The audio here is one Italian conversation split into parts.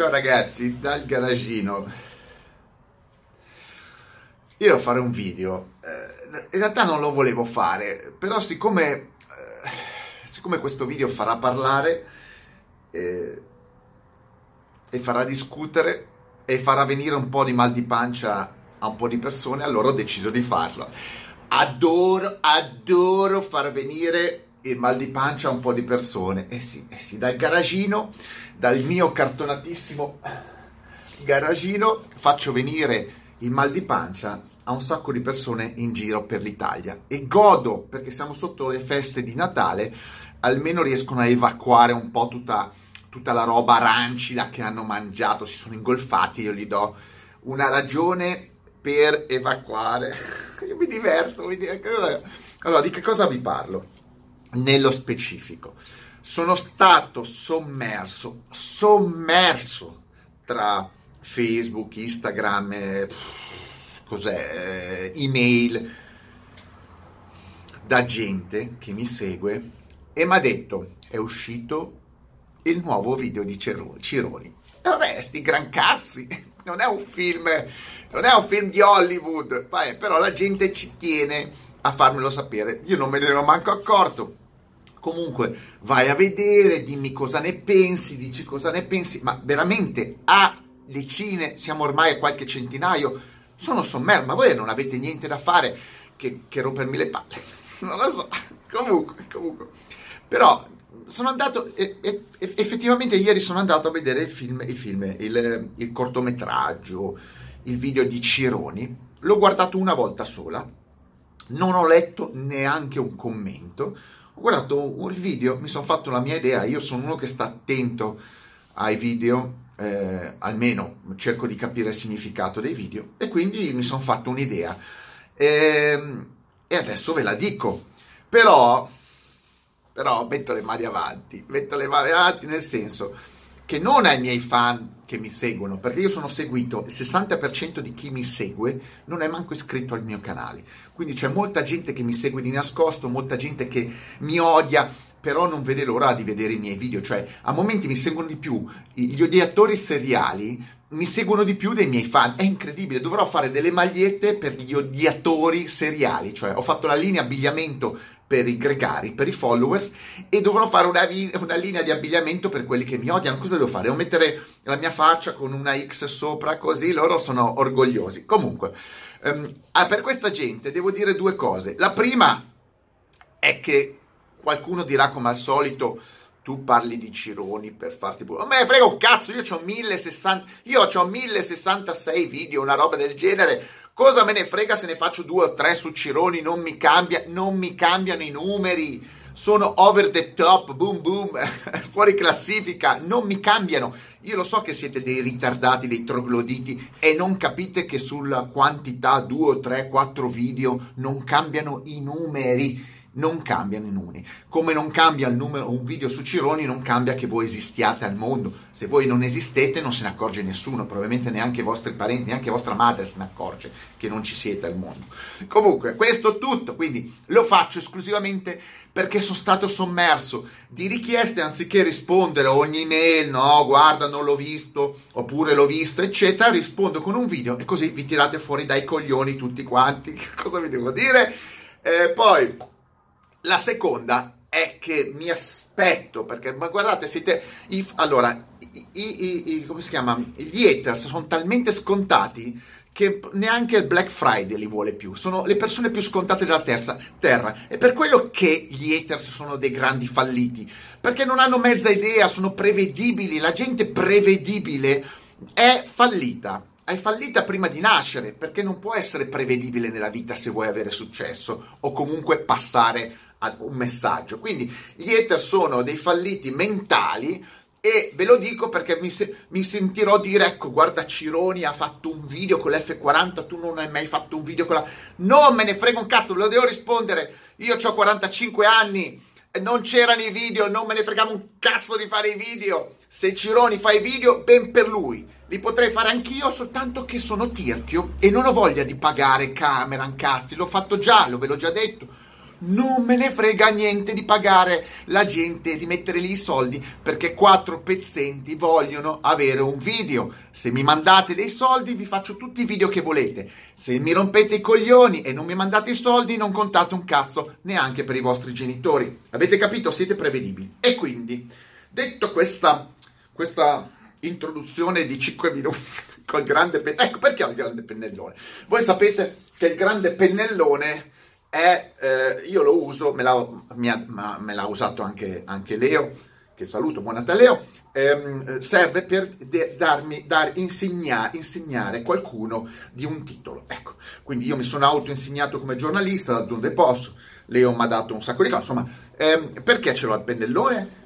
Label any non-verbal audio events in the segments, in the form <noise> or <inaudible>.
Ciao ragazzi, dal garagino. Io devo fare un video. Eh, in realtà non lo volevo fare, però siccome, eh, siccome questo video farà parlare eh, e farà discutere e farà venire un po' di mal di pancia a un po' di persone, allora ho deciso di farlo. Adoro, adoro far venire il mal di pancia a un po' di persone. Eh sì, eh sì, dal garagino, dal mio cartonatissimo garagino, faccio venire il mal di pancia a un sacco di persone in giro per l'Italia e godo perché siamo sotto le feste di Natale, almeno riescono a evacuare un po' tutta, tutta la roba arancida che hanno mangiato, si sono ingolfati, io gli do una ragione per evacuare. <laughs> Io mi diverto, mi diverto. Allora, di che cosa vi parlo? Nello specifico. Sono stato sommerso, sommerso tra Facebook, Instagram, eh, cos'è, eh, email, da gente che mi segue e mi ha detto è uscito il nuovo video di Cironi. E vabbè, sti gran cazzi, <laughs> non è un film, non è un film di Hollywood, vabbè, però la gente ci tiene a farmelo sapere. Io non me ne ero manco accorto, Comunque vai a vedere, dimmi cosa ne pensi, dici cosa ne pensi, ma veramente a decine, siamo ormai a qualche centinaio, sono sommerso, ma voi non avete niente da fare che, che rompermi le palle. <laughs> Non lo so, comunque, comunque. Però sono andato, e, e, effettivamente ieri sono andato a vedere il film, il, film il, il cortometraggio, il video di Cironi, l'ho guardato una volta sola, non ho letto neanche un commento, ho guardato il video, mi sono fatto la mia idea, io sono uno che sta attento ai video, eh, almeno cerco di capire il significato dei video e quindi mi sono fatto un'idea. E, ehm, e adesso ve la dico, però, però metto le mani avanti, metto le mani avanti nel senso che non ai miei fan che mi seguono, perché io sono seguito, il 60% di chi mi segue non è manco iscritto al mio canale. Quindi c'è molta gente che mi segue di nascosto, molta gente che mi odia, però non vede l'ora di vedere i miei video, cioè a momenti mi seguono di più gli odiatori seriali mi seguono di più dei miei fan. È incredibile, dovrò fare delle magliette per gli odiatori seriali, cioè ho fatto la linea abbigliamento per i gregari, per i followers e dovrò fare una, una, linea di abbigliamento per quelli che mi odiano. Cosa devo fare? Devo mettere la mia faccia con una X sopra così loro sono orgogliosi. Comunque, um, ah, per questa gente devo dire due cose. La prima è che qualcuno dirà come al solito tu parli di Cironi per farti pure. Ma me frega un cazzo, io ho 1060, io ho 1066 video, una roba del genere. Cosa me ne frega se ne faccio due o tre su Cironi? Non mi cambia, non mi cambiano i numeri. Sono over the top, boom boom, <laughs> fuori classifica, non mi cambiano. Io lo so che siete dei ritardati, dei trogloditi e non capite che sulla quantità due, tre, quattro video non cambiano i numeri non cambiano i numeri. Come non cambia il numero, un video su Cironi, non cambia che voi esistiate al mondo. Se voi non esistete, non se ne accorge nessuno, probabilmente neanche i vostri parenti, neanche vostra madre se ne accorge che non ci siete al mondo. Comunque, questo è tutto, quindi lo faccio esclusivamente perché sono stato sommerso di richieste anziché rispondere a ogni email, no, guarda, non l'ho visto, oppure l'ho visto, eccetera, rispondo con un video e così vi tirate fuori dai coglioni tutti quanti. <laughs> Cosa vi devo dire? Eh, poi la seconda è che mi aspetto, perché ma guardate, siete... I, allora, i, i, i, come si chiama? Gli haters sono talmente scontati che neanche il Black Friday li vuole più. Sono le persone più scontate della terza, terra. È per quello che gli haters sono dei grandi falliti, perché non hanno mezza idea, sono prevedibili. La gente prevedibile è fallita hai fallita prima di nascere, perché non può essere prevedibile nella vita se vuoi avere successo o comunque passare un messaggio. Quindi gli hater sono dei falliti mentali e ve lo dico perché mi, se- mi, sentirò dire ecco guarda Cironi ha fatto un video con l'F40 tu non hai mai fatto un video con la non me ne frega un cazzo ve lo devo rispondere. Io ho 45 anni non c'erano i video non me ne fregavo un cazzo di fare i video. Se Cironi fa i video ben per lui. Li potrei fare anch'io soltanto che sono tirchio e non ho voglia di pagare camera cazzi l'ho fatto già lo ve l'ho già detto non me ne frega niente di pagare la gente, di mettere lì i soldi, perché quattro pezzenti vogliono avere un video. Se mi mandate dei soldi, vi faccio tutti i video che volete. Se mi rompete i coglioni e non mi mandate i soldi, non contate un cazzo neanche per i vostri genitori. Avete capito? Siete prevedibili. E quindi, detto questa, questa introduzione di 5 minuti <laughs> col grande pennellone, ecco perché ho il grande pennellone. Voi sapete che il grande pennellone è, eh, io lo uso, me l'ha, ha, me l'ha usato anche, anche, Leo, che saluto, buon Natale Leo, ehm, serve per de, darmi, dar, insegna, insegnare qualcuno di un titolo. Ecco, quindi io mi sono auto-insegnato come giornalista, da dove posso, Leo mi ha dato un sacco di cose, insomma, ehm, perché ce l'ho al pennellone?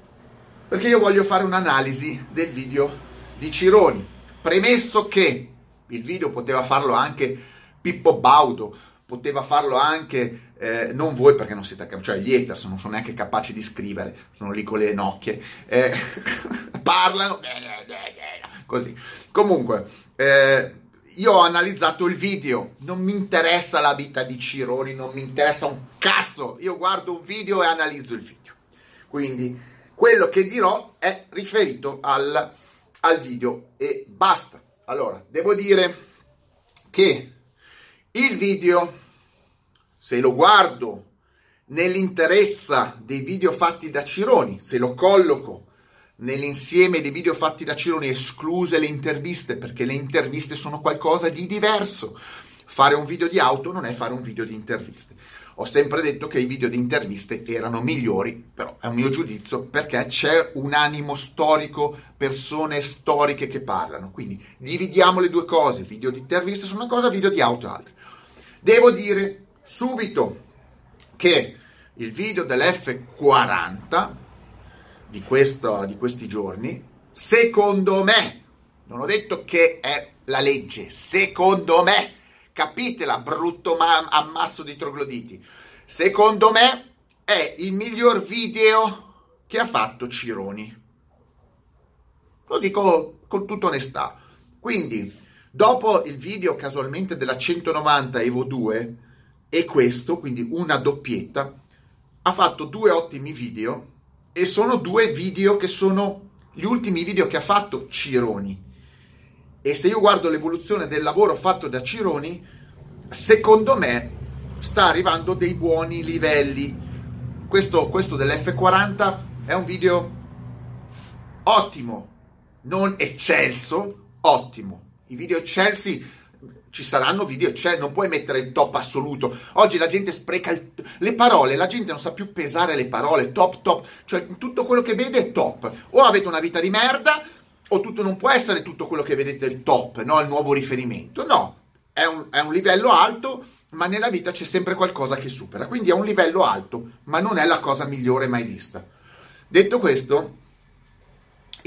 Perché io voglio fare un'analisi del video di Cironi, premesso che il video poteva farlo anche Pippo Baudo, poteva farlo anche, eh, non voi perché non siete capaci, cioè gli haters non sono neanche capaci di scrivere, sono lì con le nocchie, eh, <laughs> parlano, così. Comunque, eh, io ho analizzato il video, non mi interessa la vita di Cironi, non mi interessa un cazzo, io guardo un video e analizzo il video. Quindi quello che dirò è riferito al, al video e basta. Allora, devo dire che il video, se lo guardo nell'interezza dei video fatti da Cironi, se lo colloco nell'insieme dei video fatti da Cironi, escluse le interviste, perché le interviste sono qualcosa di diverso. Fare un video di auto non è fare un video di interviste. Ho sempre detto che i video di interviste erano migliori, però è un mio giudizio perché c'è un animo storico, persone storiche che parlano. Quindi dividiamo le due cose, video di interviste sono una cosa, video di auto è altra. Devo dire subito che il video dell'F40 di, questo, di questi giorni, secondo me, non ho detto che è la legge, secondo me, capitela, brutto ma- ammasso di trogloditi, secondo me è il miglior video che ha fatto Cironi. Lo dico con tutta onestà. Quindi, Dopo il video casualmente della 190 Evo 2 e questo, quindi una doppietta, ha fatto due ottimi video e sono due video che sono gli ultimi video che ha fatto Cironi. E se io guardo l'evoluzione del lavoro fatto da Cironi, secondo me sta arrivando dei buoni livelli. Questo, questo dell'F40 è un video ottimo, non eccelso, ottimo i video Chelsea ci saranno video Chelsea, non puoi mettere il top assoluto. Oggi la gente spreca il, le parole, la gente non sa più pesare le parole, top top, cioè tutto quello che vede è top. O avete una vita di merda o tutto non può essere tutto quello che vedete il top, no? il nuovo riferimento. No, è un, è un livello alto, ma nella vita c'è sempre qualcosa che supera. Quindi è un livello alto, ma non è la cosa migliore mai vista. Detto questo,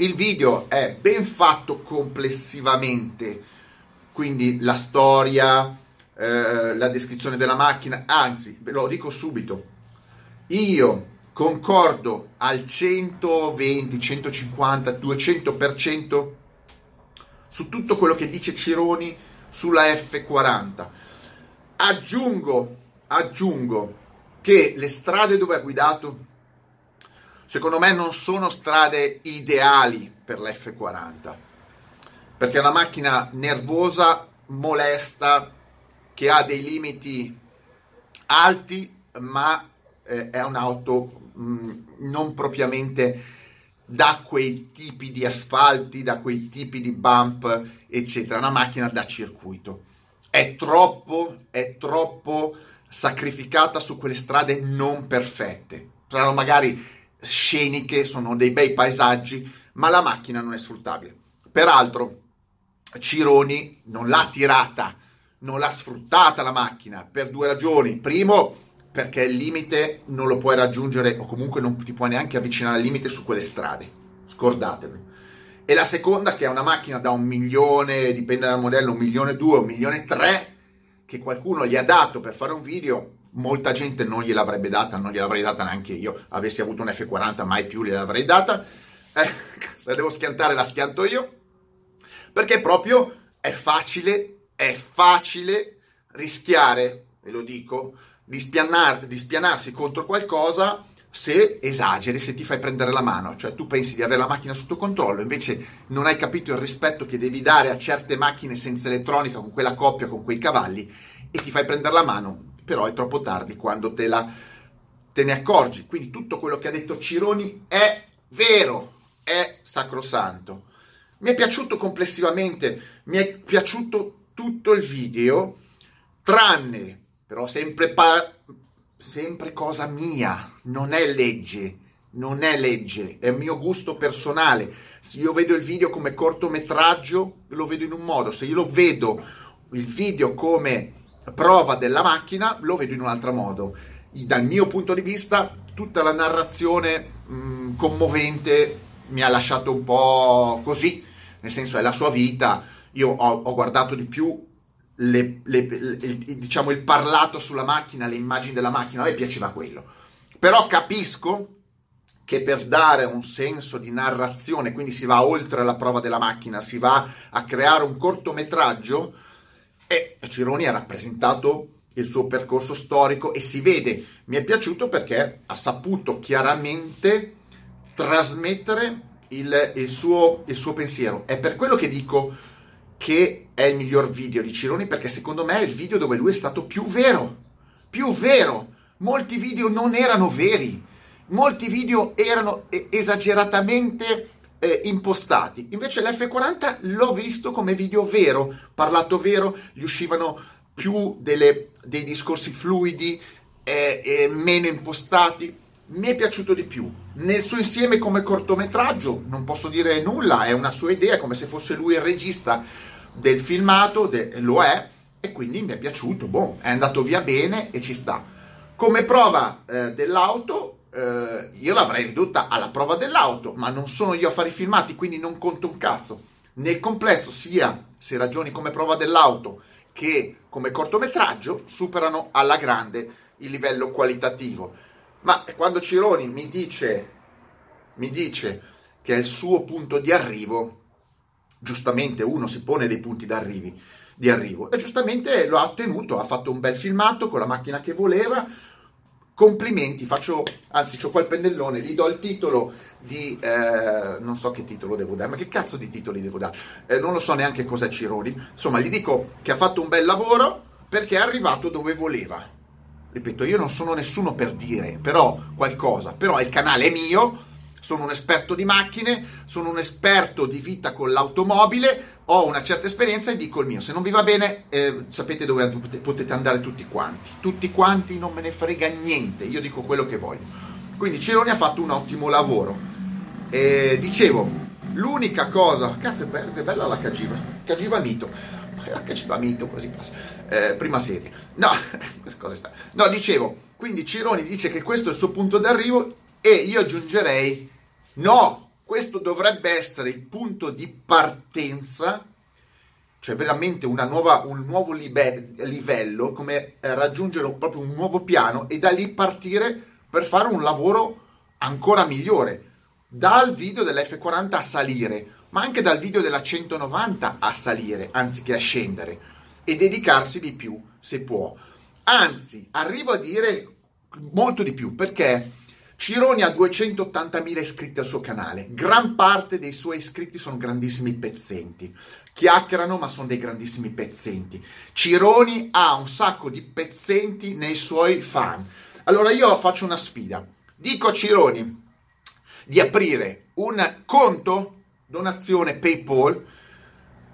il video è ben fatto complessivamente, quindi la storia, eh, la descrizione della macchina, anzi, ve lo dico subito, io concordo al 120, 150, 200% su tutto quello che dice Cironi sulla F40. Aggiungo, aggiungo che le strade dove ha guidato secondo me non sono strade ideali per l'F40, perché è una macchina nervosa, molesta, che ha dei limiti alti, ma eh, è un'auto mh, mm, non propriamente da quei tipi di asfalti, da quei tipi di bump, eccetera, una macchina da circuito. È troppo, è troppo sacrificata su quelle strade non perfette. Saranno magari sceniche, sono dei bei paesaggi, ma la macchina non è sfruttabile. Peraltro, Cironi non l'ha tirata, non l'ha sfruttata la macchina per due ragioni. Primo, perché il limite non lo puoi raggiungere o comunque non ti puoi neanche avvicinare al limite su quelle strade. Scordatevi. E la seconda, che è una macchina da un milione, dipende dal modello, un milione e due, un milione e tre, che qualcuno gli ha dato per fare un video molta gente non gliel'avrebbe data, non gliel'avrei data neanche io, avessi avuto un F40 mai più gliel'avrei data, eh, <laughs> se devo schiantare la schianto io, perché proprio è facile, è facile rischiare, ve lo dico, di, spianar, di spianarsi contro qualcosa se esageri, se ti fai prendere la mano, cioè tu pensi di avere la macchina sotto controllo, invece non hai capito il rispetto che devi dare a certe macchine senza elettronica, con quella coppia, con quei cavalli, e ti fai prendere la mano, però è troppo tardi quando te, la, te ne accorgi. Quindi tutto quello che ha detto Cironi è vero, è sacrosanto. Mi è piaciuto complessivamente, mi è piaciuto tutto il video, tranne però sempre, pa- sempre cosa mia, non è legge, non è legge, è mio gusto personale. Se io vedo il video come cortometraggio, lo vedo in un modo, se io lo vedo il video come prova della macchina, lo vedo in un altro modo. Dal mio punto di vista, tutta la narrazione mh, commovente mi ha lasciato un po' così, nel senso è la sua vita. Io ho, ho guardato di più le, le, il, diciamo, il parlato sulla macchina, le immagini della macchina, a me piaceva quello. Però capisco che per dare un senso di narrazione, quindi si va oltre la prova della macchina, si va a creare un cortometraggio, e Cironi ha rappresentato il suo percorso storico e si vede, mi è piaciuto perché ha saputo chiaramente trasmettere il, il, suo, il suo pensiero. È per quello che dico che è il miglior video di Cironi perché secondo me è il video dove lui è stato più vero, più vero. Molti video non erano veri, molti video erano esageratamente eh, impostati. Invece l'F40 l'ho visto come video vero, parlato vero, gli uscivano più delle, dei discorsi fluidi, eh, eh, meno impostati. Mi è piaciuto di più. Nel suo insieme come cortometraggio non posso dire nulla, è una sua idea, come se fosse lui il regista del filmato, de, lo è, e quindi mi è piaciuto, boh, è andato via bene e ci sta. Come prova eh, dell'auto, eh, io l'avrei ridotta alla prova dell'auto, ma non sono io a fare i filmati, quindi non conto un cazzo. Nel complesso, sia se ragioni come prova dell'auto che come cortometraggio, superano alla grande il livello qualitativo. Ma quando Cironi mi dice, mi dice che è il suo punto di arrivo, giustamente uno si pone dei punti d'arrivi, di arrivo e giustamente lo ha ottenuto, ha fatto un bel filmato con la macchina che voleva. Complimenti, faccio, anzi, ho qua il pennellone, gli do il titolo di, eh, non so che titolo devo dare, ma che cazzo di titoli devo dare? Eh, non lo so neanche cos'è Cironi, insomma, gli dico che ha fatto un bel lavoro perché è arrivato dove voleva. Ripeto, io non sono nessuno per dire, però qualcosa, però il canale è mio, sono un esperto di macchine, sono un esperto di vita con l'automobile, ho una certa esperienza e dico il mio. Se non vi va bene, eh, sapete dove potete andare tutti quanti. Tutti quanti non me ne frega niente, io dico quello che voglio. Quindi Cironi ha fatto un ottimo lavoro. E, dicevo, l'unica cosa... Cazzo, è bella, è bella la Cagiva. Cagiva Mito. <laughs> La Cagiva Mito, così passa. Eh, prima serie. No, <laughs> cose sta. No, dicevo, quindi Cironi dice che questo è il suo punto d'arrivo e io aggiungerei, no, questo dovrebbe essere il punto di partenza, cioè veramente nuova, un nuovo libe- livello, come raggiungere proprio un nuovo piano e da lì partire per fare un lavoro ancora migliore. Dal video dell'F40 a salire, ma anche dal video della 190 a salire, anziché a scendere, e dedicarsi di più se può. Anzi, arrivo a dire molto di più perché Cironi ha 280.000 iscritti al suo canale, gran parte dei suoi iscritti sono grandissimi pezzenti, chiacchierano ma sono dei grandissimi pezzenti. Cironi ha un sacco di pezzenti nei suoi fan. Allora io faccio una sfida, dico a Cironi di aprire un conto, donazione PayPal,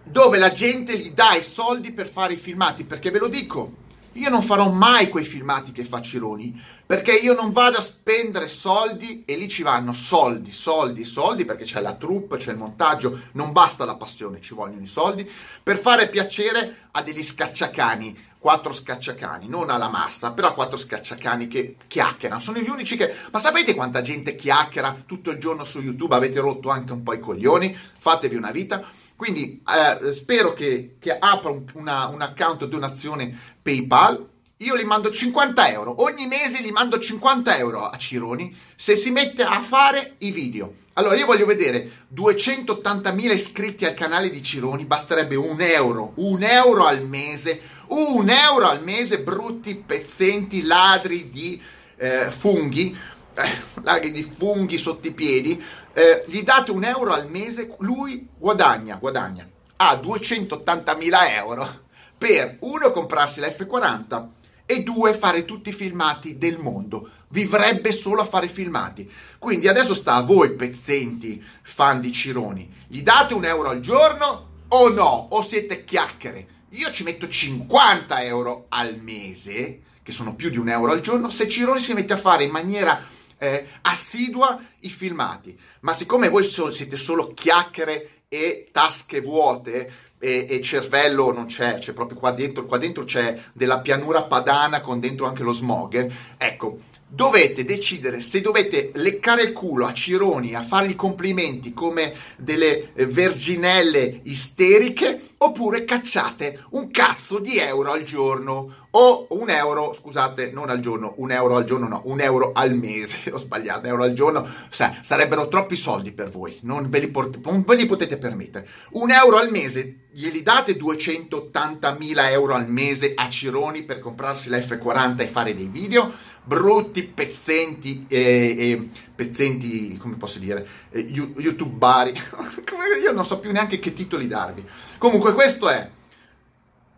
dove la gente gli dà i soldi per fare i filmati, perché ve lo dico, io non farò mai quei filmati che fa Cironi perché io non vado a spendere soldi e lì ci vanno soldi, soldi, soldi perché c'è la troupe, c'è il montaggio, non basta la passione, ci vogliono i soldi per fare piacere a degli scacciacani, quattro scacciacani, non alla massa, però quattro scacciacani che chiacchierano. Sono gli unici che... Ma sapete quanta gente chiacchiera tutto il giorno su YouTube? Avete rotto anche un po' i coglioni? Fatevi una vita. Quindi eh, spero che, che apra un, una, un account donazione PayPal, io gli mando 50 euro, ogni mese gli mando 50 euro a Cironi se si mette a fare i video. Allora io voglio vedere 280.000 iscritti al canale di Cironi, basterebbe un euro, un euro al mese, Un euro al mese, brutti, pezzenti, ladri di eh, funghi, eh, ladri di funghi sotto i piedi, eh, gli date un euro al mese, lui guadagna, guadagna, ha 280.000 euro per uno comprarsi la F40 e due fare tutti i filmati del mondo. Vivrebbe solo a fare filmati. Quindi adesso sta a voi, pezzenti, fan di Cironi. Gli date un euro al giorno o no? O siete chiacchiere? Io ci metto 50 euro al mese, che sono più di un euro al giorno, se Cironi si mette a fare in maniera eh, assidua i filmati. Ma siccome voi so- siete solo chiacchiere e tasche vuote, e, e, cervello non c'è, c'è proprio qua dentro, qua dentro c'è della pianura padana con dentro anche lo smog. Ecco, dovete decidere se dovete leccare il culo a Cironi, a fargli complimenti come delle eh, verginelle isteriche, oppure cacciate un cazzo di euro al giorno o un euro, scusate, non al giorno, un euro al giorno no, un euro al mese, <laughs> ho sbagliato, un euro al giorno, sa, sarebbero troppi soldi per voi, non ve, li pot- non ve li potete permettere. Un euro al mese, glieli date 280.000 euro al mese a Cironi per comprarsi la F40 e fare dei video? brutti pezzenti, eh, eh, pezzenti, come posso dire, eh, youtubari, <laughs> io non so più neanche che titoli darvi. Comunque questo è,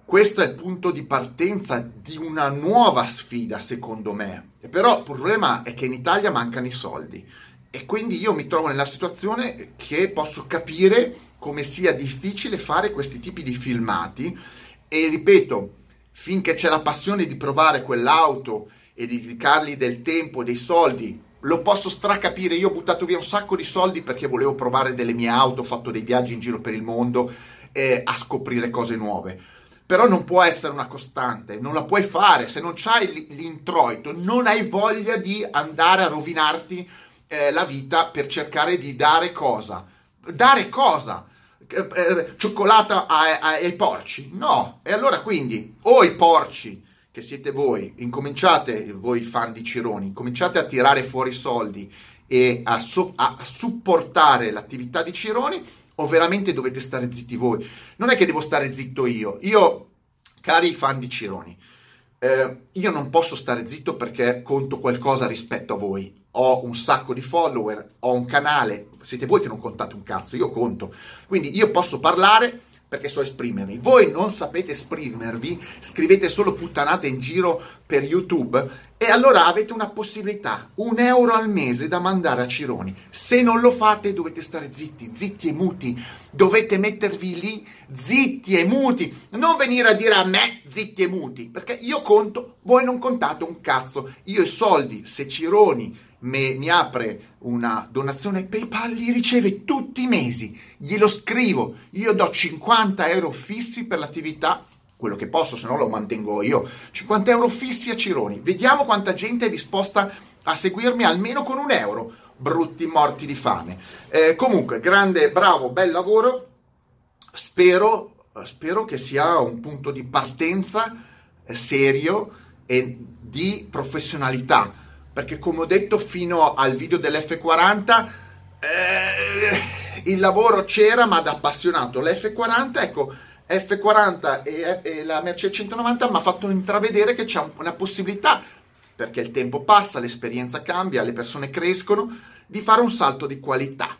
questo è il punto di partenza di una nuova sfida, secondo me. Però il problema è che in Italia mancano i soldi e quindi io mi trovo nella situazione che posso capire come sia difficile fare questi tipi di filmati e ripeto, finché c'è la passione di provare quell'auto e dedicargli del tempo, dei soldi, lo posso stracapire. Io ho buttato via un sacco di soldi perché volevo provare delle mie auto, ho fatto dei viaggi in giro per il mondo eh, a scoprire cose nuove. Però non può essere una costante, non la puoi fare. Se non c'hai l'introito, non hai voglia di andare a rovinarti eh, la vita per cercare di dare cosa. Dare cosa? Eh, eh cioccolata ai, porci? No. E allora quindi, o i porci che siete voi, incominciate, voi fan di Cironi, cominciate a tirare fuori soldi e a, so, a supportare l'attività di Cironi o veramente dovete stare zitti voi? Non è che devo stare zitto io. Io, cari fan di Cironi, eh, io non posso stare zitto perché conto qualcosa rispetto a voi. Ho un sacco di follower, ho un canale, siete voi che non contate un cazzo, io conto. Quindi io posso parlare perché so esprimermi. Voi non sapete esprimervi, scrivete solo puttanate in giro per YouTube e allora avete una possibilità, un euro al mese da mandare a Cironi. Se non lo fate dovete stare zitti, zitti e muti, dovete mettervi lì zitti e muti, non venire a dire a me zitti e muti, perché io conto, voi non contate un cazzo, io i soldi, se Cironi me, mi apre una donazione PayPal, li riceve tutti i mesi, glielo scrivo, io do 50 euro fissi per l'attività, quello che posso, se no lo mantengo io, 50 euro fissi a Cironi, vediamo quanta gente è disposta a seguirmi almeno con un euro, brutti morti di fame. Eh, comunque, grande, bravo, bel lavoro, spero, spero che sia un punto di partenza eh, serio e di professionalità perché come ho detto fino al video dell'F40 eh, il lavoro c'era ma da appassionato l'F40 ecco F40 e, e la Mercedes 190 mi ha fatto intravedere che c'è una possibilità perché il tempo passa, l'esperienza cambia, le persone crescono, di fare un salto di qualità.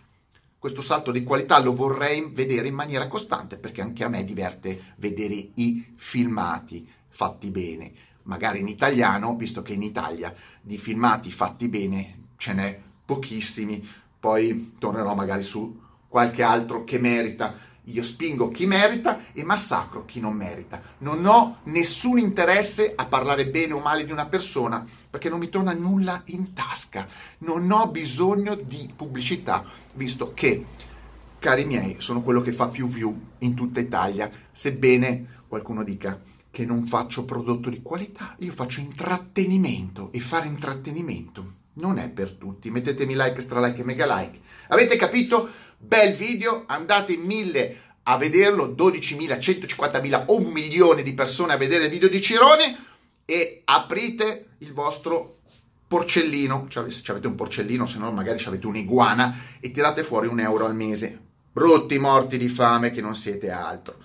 Questo salto di qualità lo vorrei vedere in maniera costante perché anche a me diverte vedere i filmati fatti bene magari in italiano, visto che in Italia di filmati fatti bene ce n'è pochissimi, poi tornerò magari su qualche altro che merita. Io spingo chi merita e massacro chi non merita. Non ho nessun interesse a parlare bene o male di una persona perché non mi torna nulla in tasca. Non ho bisogno di pubblicità, visto che, cari miei, sono quello che fa più view in tutta Italia, sebbene qualcuno dica che non faccio prodotto di qualità, io faccio intrattenimento e fare intrattenimento non è per tutti. Mettetemi like, stra like e mega like. Avete capito? Bel video, andate in mille a vederlo, 12.000, 150.000 o un milione di persone a vedere il video di Cirone e aprite il vostro porcellino, cioè, se avete un porcellino, se no magari avete un'iguana e tirate fuori un euro al mese. Brutti morti di fame che non siete altro.